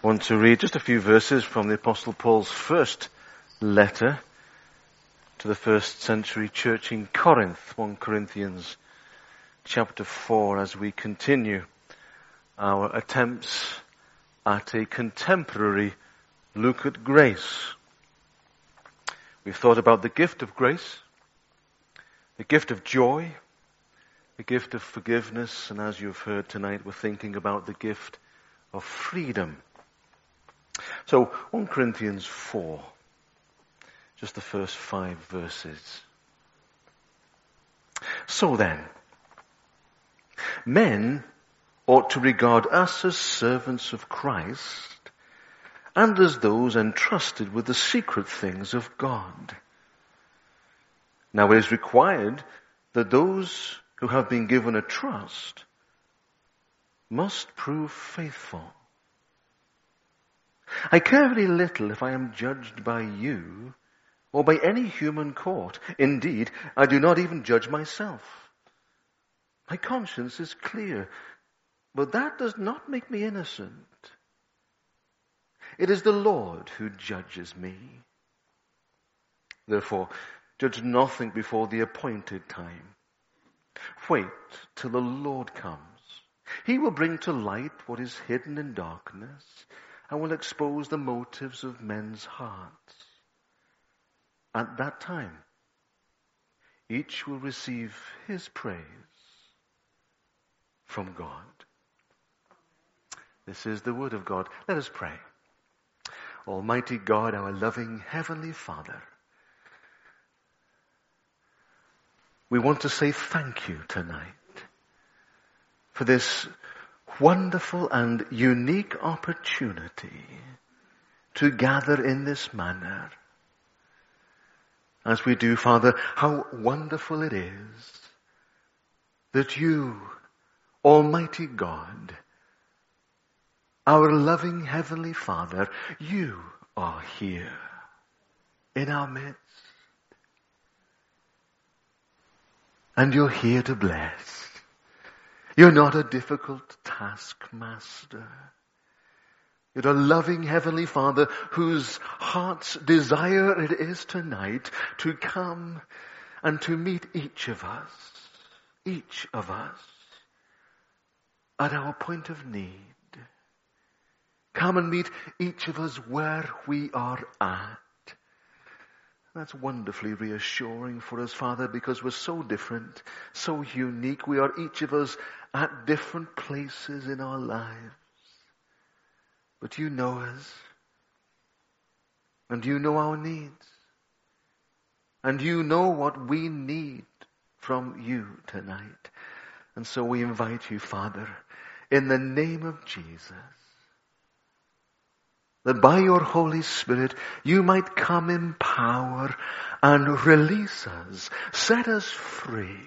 Want to read just a few verses from the Apostle Paul's first letter to the first century church in Corinth, 1 Corinthians chapter 4, as we continue our attempts at a contemporary look at grace. We've thought about the gift of grace, the gift of joy, the gift of forgiveness, and as you've heard tonight, we're thinking about the gift of freedom. So, 1 Corinthians 4, just the first five verses. So then, men ought to regard us as servants of Christ and as those entrusted with the secret things of God. Now it is required that those who have been given a trust must prove faithful. I care very little if I am judged by you or by any human court. Indeed, I do not even judge myself. My conscience is clear, but that does not make me innocent. It is the Lord who judges me. Therefore, judge nothing before the appointed time. Wait till the Lord comes. He will bring to light what is hidden in darkness and will expose the motives of men's hearts. At that time, each will receive his praise from God. This is the word of God. Let us pray. Almighty God, our loving Heavenly Father, we want to say thank you tonight for this wonderful and unique opportunity to gather in this manner. As we do, Father, how wonderful it is that you, Almighty God, our loving Heavenly Father, you are here in our midst. And you're here to bless. You're not a difficult taskmaster. You're a loving Heavenly Father whose heart's desire it is tonight to come and to meet each of us, each of us, at our point of need. Come and meet each of us where we are at. That's wonderfully reassuring for us, Father, because we're so different, so unique. We are each of us at different places in our lives. But you know us. And you know our needs. And you know what we need from you tonight. And so we invite you, Father, in the name of Jesus, that by your Holy Spirit you might come in power and release us, set us free.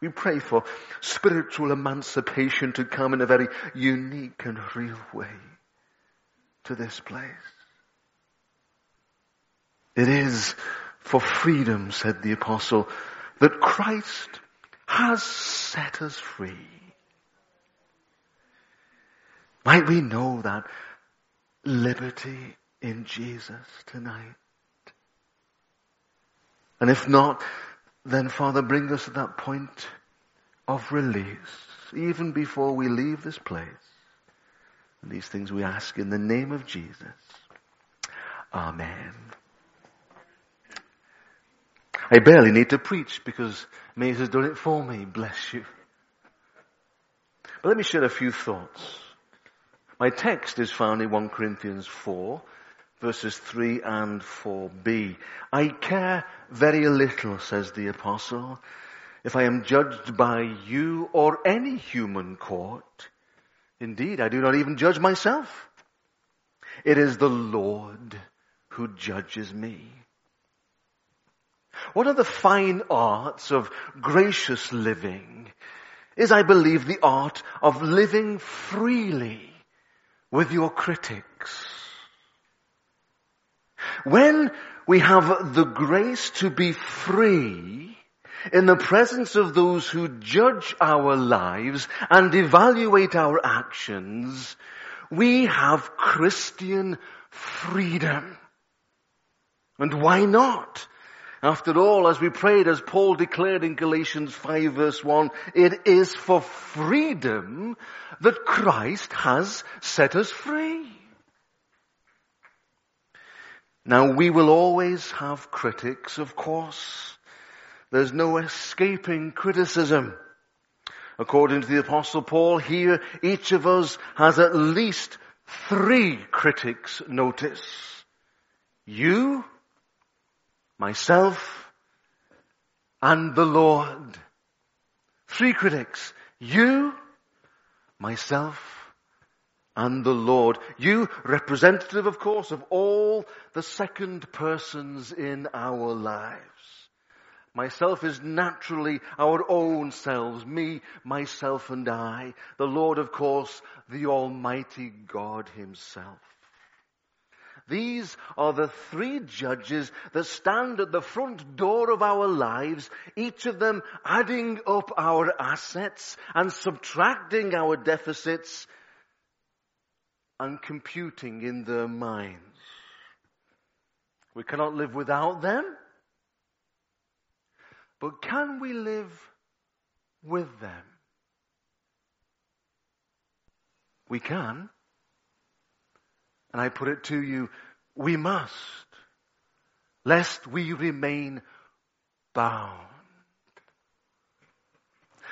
We pray for spiritual emancipation to come in a very unique and real way to this place. It is for freedom, said the apostle, that Christ has set us free. Might we know that liberty in Jesus tonight? And if not, then Father, bring us to that point of release, even before we leave this place. And these things we ask in the name of Jesus. Amen. I barely need to preach because Maze has done it for me. Bless you. But let me share a few thoughts. My text is found in 1 Corinthians 4, verses 3 and 4b. I care very little, says the apostle, if I am judged by you or any human court. Indeed, I do not even judge myself. It is the Lord who judges me. One of the fine arts of gracious living is, I believe, the art of living freely with your critics. When we have the grace to be free in the presence of those who judge our lives and evaluate our actions, we have Christian freedom. And why not? After all, as we prayed, as Paul declared in Galatians 5 verse 1, it is for freedom that Christ has set us free. Now we will always have critics, of course. There's no escaping criticism. According to the apostle Paul here, each of us has at least three critics notice. You, myself, and the Lord. Three critics. You, myself, and the Lord. You, representative, of course, of all the second persons in our lives. Myself is naturally our own selves, me, myself, and I. The Lord, of course, the Almighty God Himself. These are the three judges that stand at the front door of our lives, each of them adding up our assets and subtracting our deficits and computing in their minds. We cannot live without them, but can we live with them? We can. And I put it to you, we must, lest we remain bound.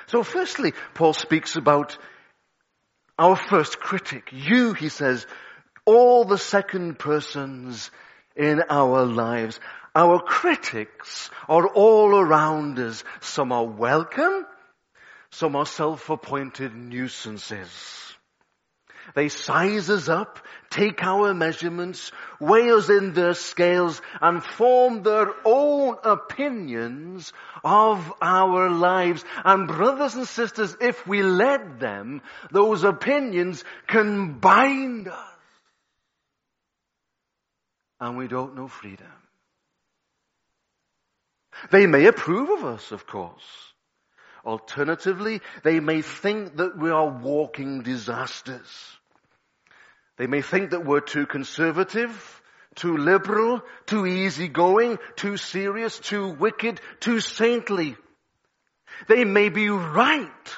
So firstly, Paul speaks about our first critic. You, he says, all the second persons in our lives. Our critics are all around us. Some are welcome, some are self-appointed nuisances. They size us up, take our measurements, weigh us in their scales, and form their own opinions of our lives. And brothers and sisters, if we let them, those opinions can bind us. And we don't know freedom. They may approve of us, of course. Alternatively, they may think that we are walking disasters. They may think that we're too conservative, too liberal, too easygoing, too serious, too wicked, too saintly. They may be right,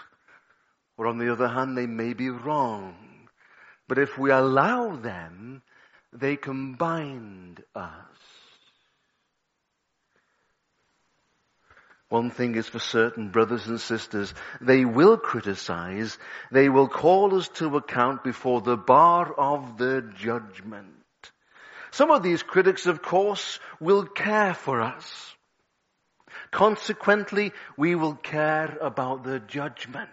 or on the other hand, they may be wrong. But if we allow them, they can bind us. One thing is for certain, brothers and sisters, they will criticize, they will call us to account before the bar of the judgment. Some of these critics, of course, will care for us. Consequently, we will care about the judgment.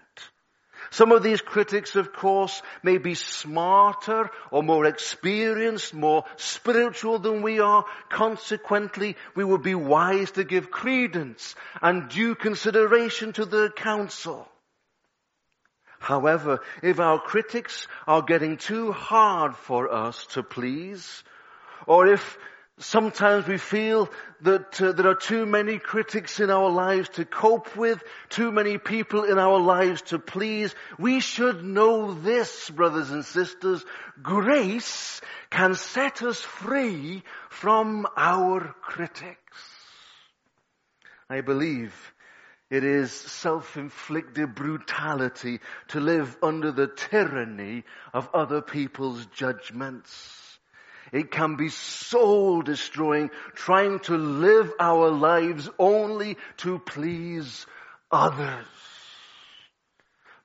Some of these critics, of course, may be smarter or more experienced, more spiritual than we are. Consequently, we would be wise to give credence and due consideration to their counsel. However, if our critics are getting too hard for us to please, or if Sometimes we feel that uh, there are too many critics in our lives to cope with, too many people in our lives to please. We should know this, brothers and sisters. Grace can set us free from our critics. I believe it is self-inflicted brutality to live under the tyranny of other people's judgments. It can be soul destroying, trying to live our lives only to please others.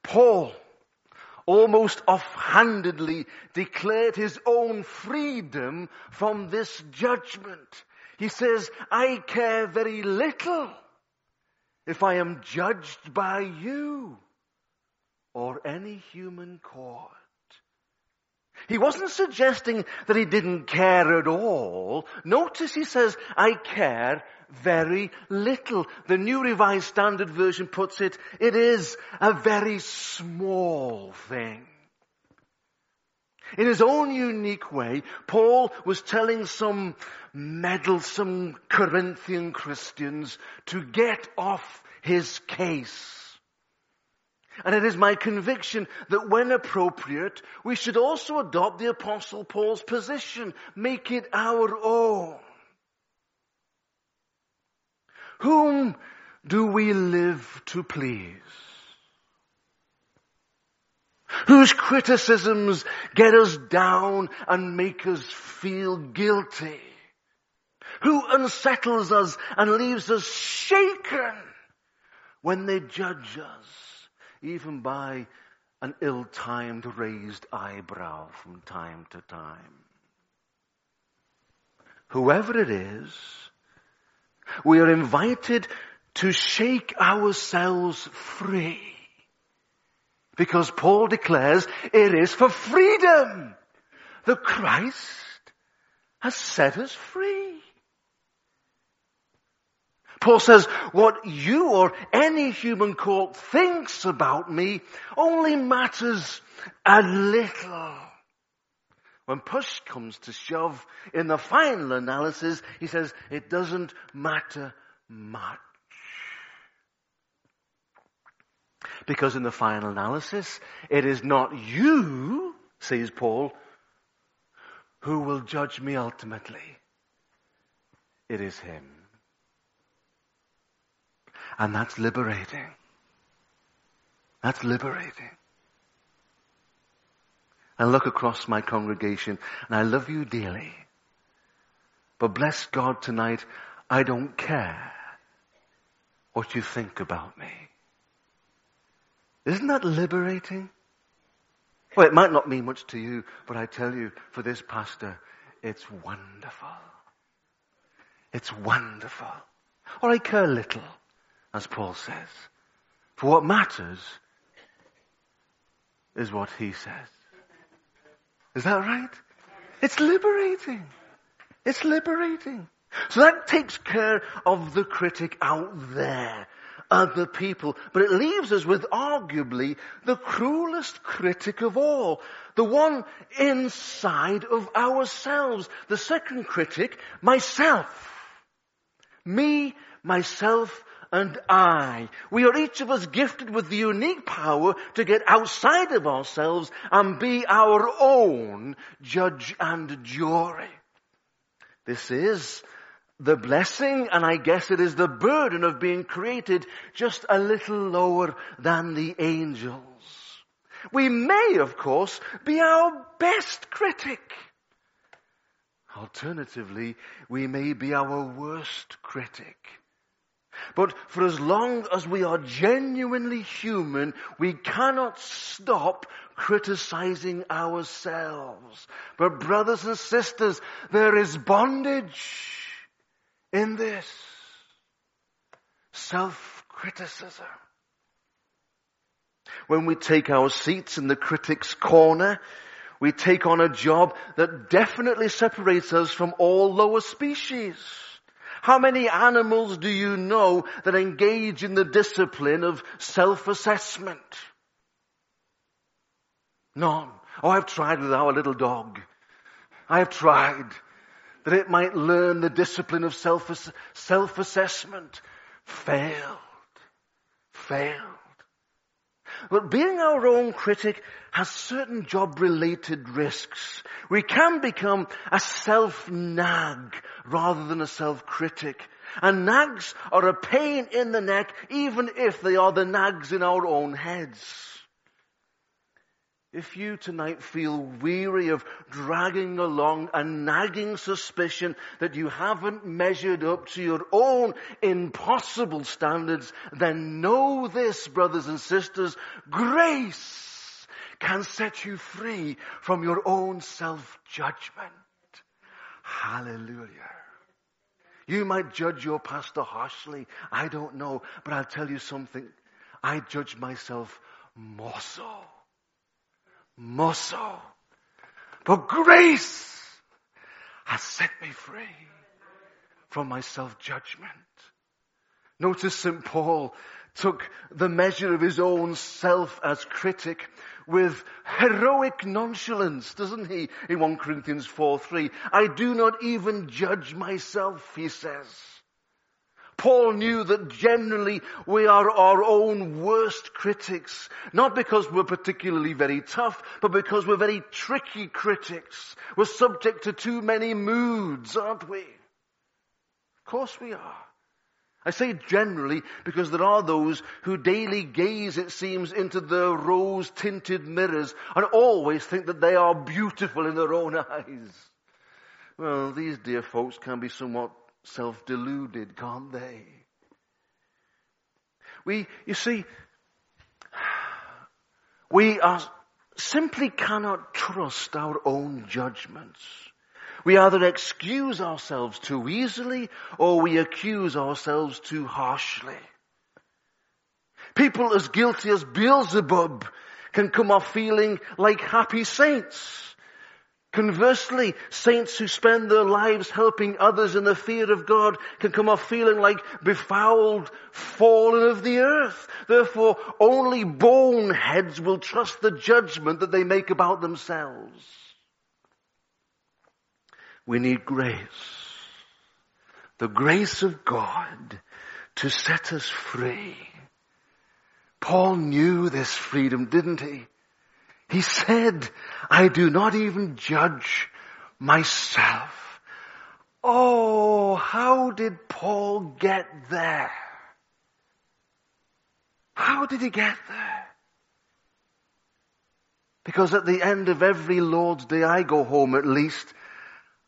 Paul almost offhandedly declared his own freedom from this judgment. He says, I care very little if I am judged by you or any human court. He wasn't suggesting that he didn't care at all. Notice he says, I care very little. The New Revised Standard Version puts it, it is a very small thing. In his own unique way, Paul was telling some meddlesome Corinthian Christians to get off his case. And it is my conviction that when appropriate, we should also adopt the apostle Paul's position, make it our own. Whom do we live to please? Whose criticisms get us down and make us feel guilty? Who unsettles us and leaves us shaken when they judge us, even by an ill-timed raised eyebrow from time to time? Whoever it is, we are invited to shake ourselves free. Because Paul declares it is for freedom that Christ has set us free. Paul says, what you or any human court thinks about me only matters a little. When push comes to shove in the final analysis, he says, it doesn't matter much. Because in the final analysis, it is not you, says Paul, who will judge me ultimately. It is him. And that's liberating. That's liberating. I look across my congregation and I love you dearly. But bless God tonight, I don't care what you think about me. Isn't that liberating? Well, it might not mean much to you, but I tell you, for this pastor, it's wonderful. It's wonderful. Or I care little, as Paul says. For what matters is what he says. Is that right? It's liberating. It's liberating. So that takes care of the critic out there other people. But it leaves us with arguably the cruelest critic of all. The one inside of ourselves. The second critic, myself. Me, myself, and I. We are each of us gifted with the unique power to get outside of ourselves and be our own judge and jury. This is the blessing and I guess it is the burden of being created just a little lower than the angels. We may, of course, be our best critic. Alternatively, we may be our worst critic. But for as long as we are genuinely human, we cannot stop criticizing ourselves. But brothers and sisters, there is bondage in this self-criticism. When we take our seats in the critic's corner, we take on a job that definitely separates us from all lower species. How many animals do you know that engage in the discipline of self-assessment? None. Oh, I've tried with our little dog. I have tried that it might learn the discipline of self, self-assessment. Failed. Failed. But being our own critic has certain job-related risks. We can become a self-nag rather than a self-critic. And nags are a pain in the neck even if they are the nags in our own heads. If you tonight feel weary of dragging along a nagging suspicion that you haven't measured up to your own impossible standards, then know this, brothers and sisters, grace can set you free from your own self-judgment. Hallelujah. You might judge your pastor harshly. I don't know, but I'll tell you something. I judge myself more so more so. But grace has set me free from my self-judgment. Notice St. Paul took the measure of his own self as critic with heroic nonchalance, doesn't he? In 1 Corinthians 4 3. I do not even judge myself, he says. Paul knew that generally we are our own worst critics, not because we're particularly very tough, but because we're very tricky critics. We're subject to too many moods, aren't we? Of course we are. I say generally because there are those who daily gaze, it seems, into the rose tinted mirrors and always think that they are beautiful in their own eyes. Well, these dear folks can be somewhat self-deluded, can't they? We, you see, we are, simply cannot trust our own judgments. We either excuse ourselves too easily or we accuse ourselves too harshly. People as guilty as Beelzebub can come off feeling like happy saints. Conversely, saints who spend their lives helping others in the fear of God can come off feeling like befouled, fallen of the earth. Therefore, only boneheads will trust the judgment that they make about themselves. We need grace. The grace of God to set us free. Paul knew this freedom, didn't he? He said, I do not even judge myself. Oh, how did Paul get there? How did he get there? Because at the end of every Lord's Day, I go home at least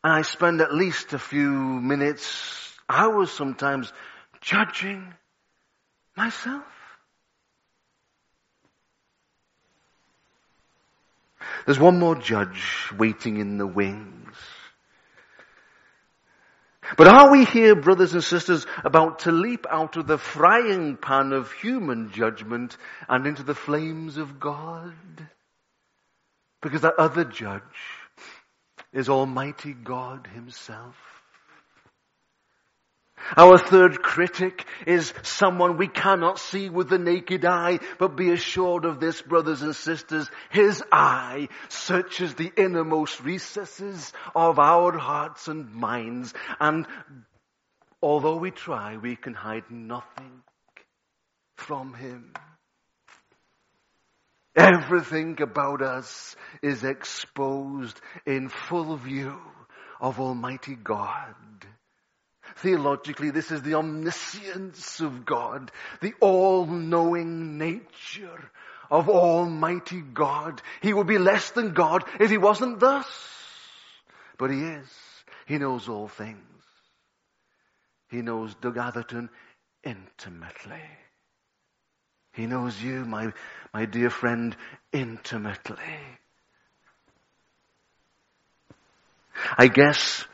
and I spend at least a few minutes, hours sometimes, judging myself. There's one more judge waiting in the wings. But are we here, brothers and sisters, about to leap out of the frying pan of human judgment and into the flames of God? Because that other judge is Almighty God Himself. Our third critic is someone we cannot see with the naked eye, but be assured of this, brothers and sisters, his eye searches the innermost recesses of our hearts and minds, and although we try, we can hide nothing from him. Everything about us is exposed in full view of Almighty God. Theologically, this is the omniscience of God, the all-knowing nature of Almighty God. He would be less than God if he wasn't thus. But he is. He knows all things. He knows Doug Atherton intimately. He knows you, my, my dear friend, intimately. I guess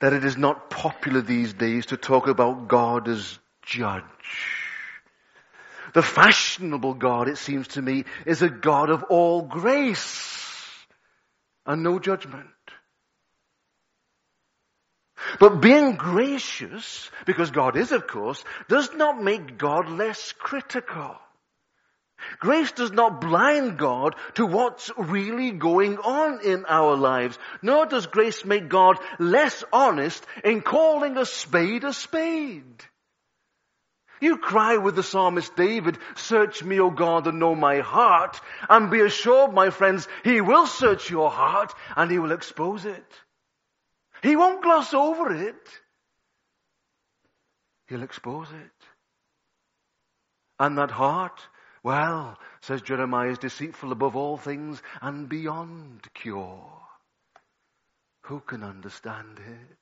that it is not popular these days to talk about God as judge. The fashionable God, it seems to me, is a God of all grace and no judgment. But being gracious, because God is of course, does not make God less critical. Grace does not blind God to what's really going on in our lives. Nor does grace make God less honest in calling a spade a spade. You cry with the psalmist David, search me, O God, and know my heart. And be assured, my friends, he will search your heart and he will expose it. He won't gloss over it. He'll expose it. And that heart well, says Jeremiah, is deceitful above all things and beyond cure. Who can understand it?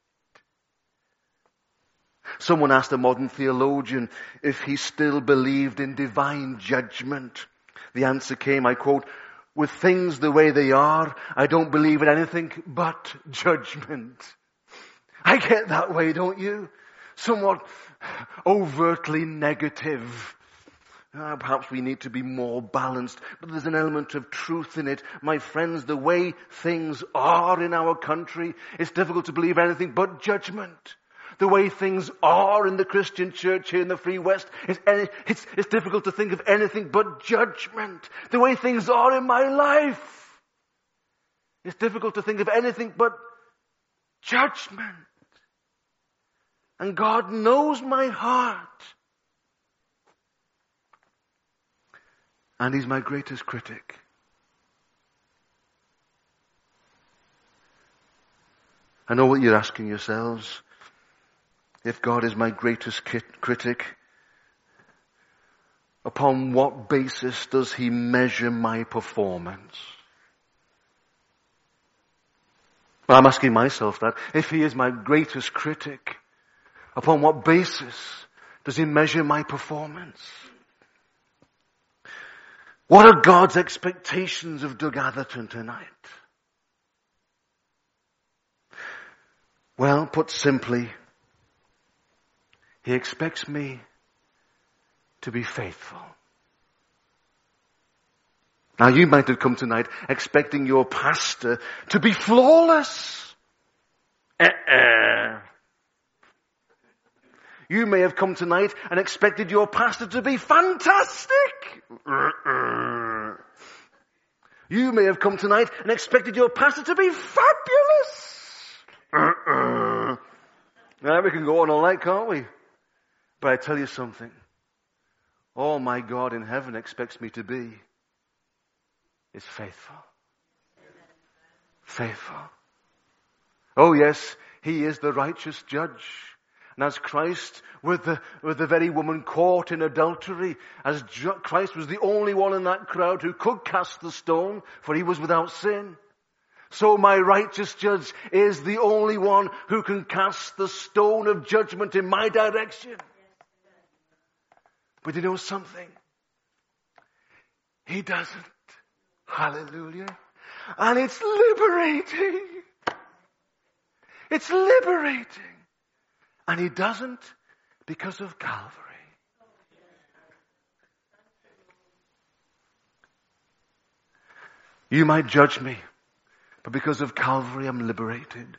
Someone asked a modern theologian if he still believed in divine judgment. The answer came, I quote, with things the way they are, I don't believe in anything but judgment. I get that way, don't you? Somewhat overtly negative. Uh, perhaps we need to be more balanced, but there's an element of truth in it. My friends, the way things are in our country, it's difficult to believe anything but judgment. The way things are in the Christian church here in the Free West, it's, it's, it's difficult to think of anything but judgment. The way things are in my life, it's difficult to think of anything but judgment. And God knows my heart. And He's my greatest critic. I know what you're asking yourselves. If God is my greatest critic, upon what basis does He measure my performance? Well, I'm asking myself that. If He is my greatest critic, upon what basis does He measure my performance? What are God's expectations of Doug Atherton tonight? Well, put simply, He expects me to be faithful. Now you might have come tonight expecting your pastor to be flawless. Uh-uh. You may have come tonight and expected your pastor to be fantastic. You may have come tonight and expected your pastor to be fabulous. Now we can go on all night, can't we? But I tell you something. All my God in heaven expects me to be is faithful. Faithful. Oh yes, He is the righteous judge. And as Christ, with the, with the very woman caught in adultery, as Christ was the only one in that crowd who could cast the stone, for he was without sin. So my righteous judge is the only one who can cast the stone of judgment in my direction. But you know something? He doesn't. Hallelujah. And it's liberating. It's liberating. And he doesn't because of Calvary. You might judge me, but because of Calvary I'm liberated.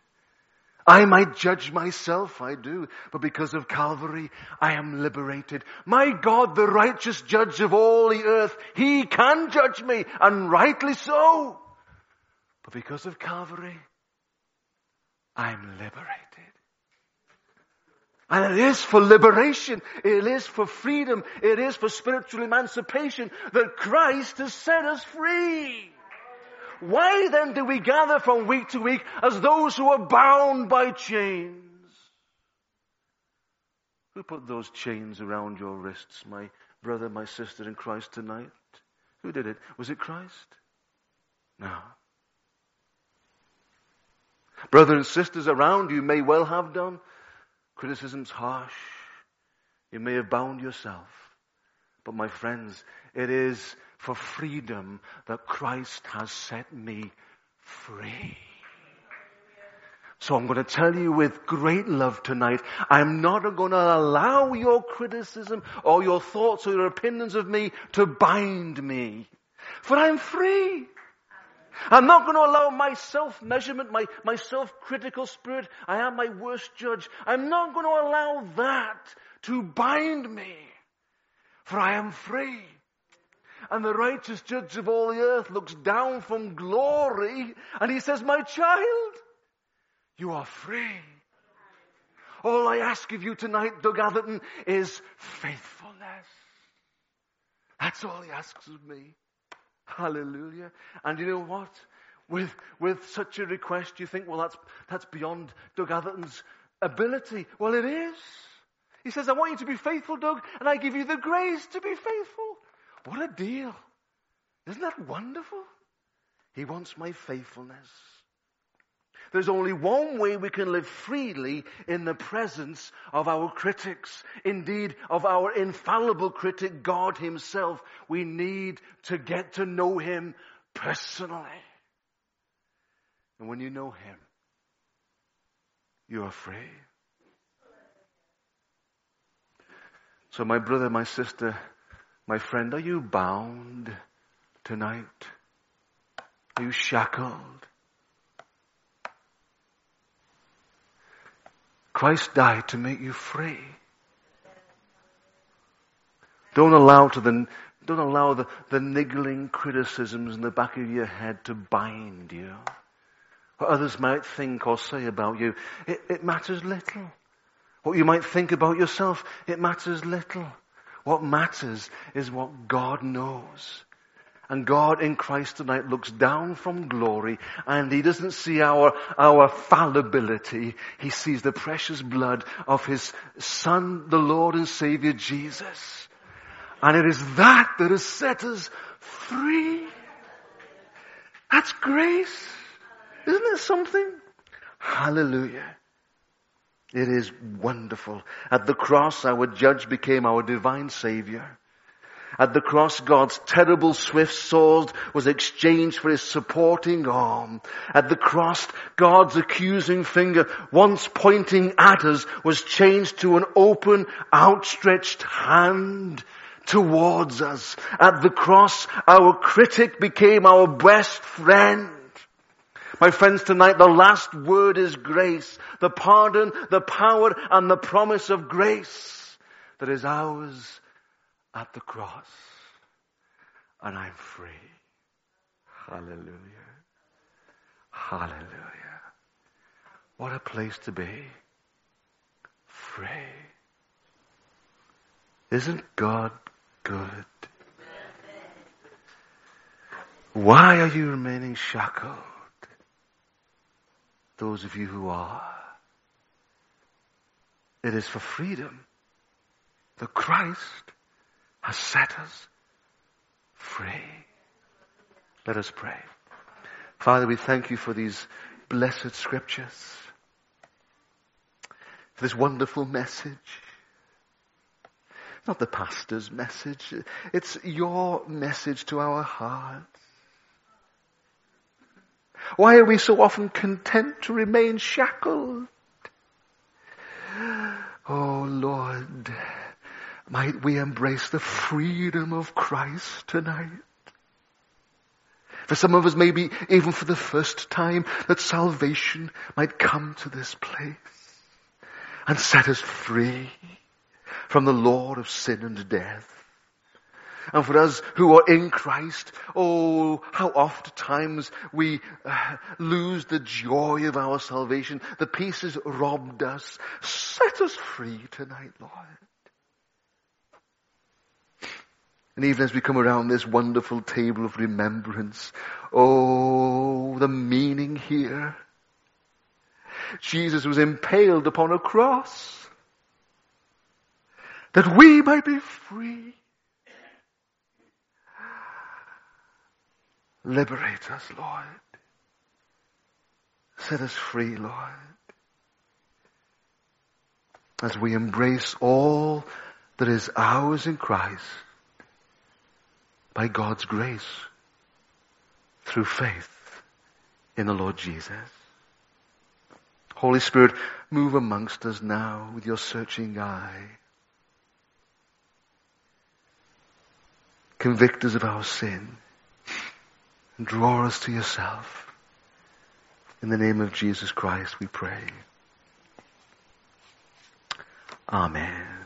I might judge myself, I do, but because of Calvary, I am liberated. My God, the righteous judge of all the earth, He can judge me, and rightly so. But because of Calvary, I am liberated. And it is for liberation, it is for freedom, it is for spiritual emancipation that Christ has set us free. Why then do we gather from week to week as those who are bound by chains? Who put those chains around your wrists, my brother, my sister in Christ tonight? Who did it? Was it Christ? No. Brothers and sisters around you may well have done. Criticism's harsh. You may have bound yourself. But my friends, it is for freedom that Christ has set me free. So I'm going to tell you with great love tonight, I'm not going to allow your criticism or your thoughts or your opinions of me to bind me. For I'm free. I'm not going to allow my self-measurement, my, my self-critical spirit, I am my worst judge. I'm not going to allow that to bind me. For I am free and the righteous judge of all the earth looks down from glory and he says, my child, you are free. All I ask of you tonight, Doug Atherton, is faithfulness. That's all he asks of me. Hallelujah. And you know what? With, with such a request, you think, well, that's, that's beyond Doug Atherton's ability. Well, it is. He says, I want you to be faithful, Doug, and I give you the grace to be faithful. What a deal. Isn't that wonderful? He wants my faithfulness. There's only one way we can live freely in the presence of our critics. Indeed, of our infallible critic, God himself. We need to get to know him personally. And when you know him, you are free. So my brother, my sister, my friend, are you bound tonight? Are you shackled? Christ died to make you free. Don't allow to the, don't allow the, the niggling criticisms in the back of your head to bind you. What others might think or say about you. It, it matters little. What you might think about yourself, it matters little. What matters is what God knows. And God in Christ tonight looks down from glory and He doesn't see our, our fallibility. He sees the precious blood of His Son, the Lord and Savior Jesus. And it is that that has set us free. That's grace. Isn't it something? Hallelujah. It is wonderful. At the cross, our judge became our divine savior. At the cross, God's terrible swift sword was exchanged for his supporting arm. At the cross, God's accusing finger, once pointing at us, was changed to an open, outstretched hand towards us. At the cross, our critic became our best friend. My friends, tonight the last word is grace. The pardon, the power, and the promise of grace that is ours at the cross. And I'm free. Hallelujah. Hallelujah. What a place to be. Free. Isn't God good? Why are you remaining shackled? Those of you who are. It is for freedom. The Christ has set us free. Let us pray. Father, we thank you for these blessed scriptures, for this wonderful message. Not the pastor's message. It's your message to our hearts. Why are we so often content to remain shackled? Oh Lord, might we embrace the freedom of Christ tonight? For some of us, maybe even for the first time, that salvation might come to this place and set us free from the Lord of sin and death. And for us who are in Christ, oh, how oft times we uh, lose the joy of our salvation. The peace has robbed us. Set us free tonight, Lord. And even as we come around this wonderful table of remembrance, oh, the meaning here. Jesus was impaled upon a cross that we might be free. Liberate us, Lord. Set us free, Lord. As we embrace all that is ours in Christ by God's grace through faith in the Lord Jesus. Holy Spirit, move amongst us now with your searching eye. Convict us of our sin and draw us to yourself. In the name of Jesus Christ we pray. Amen.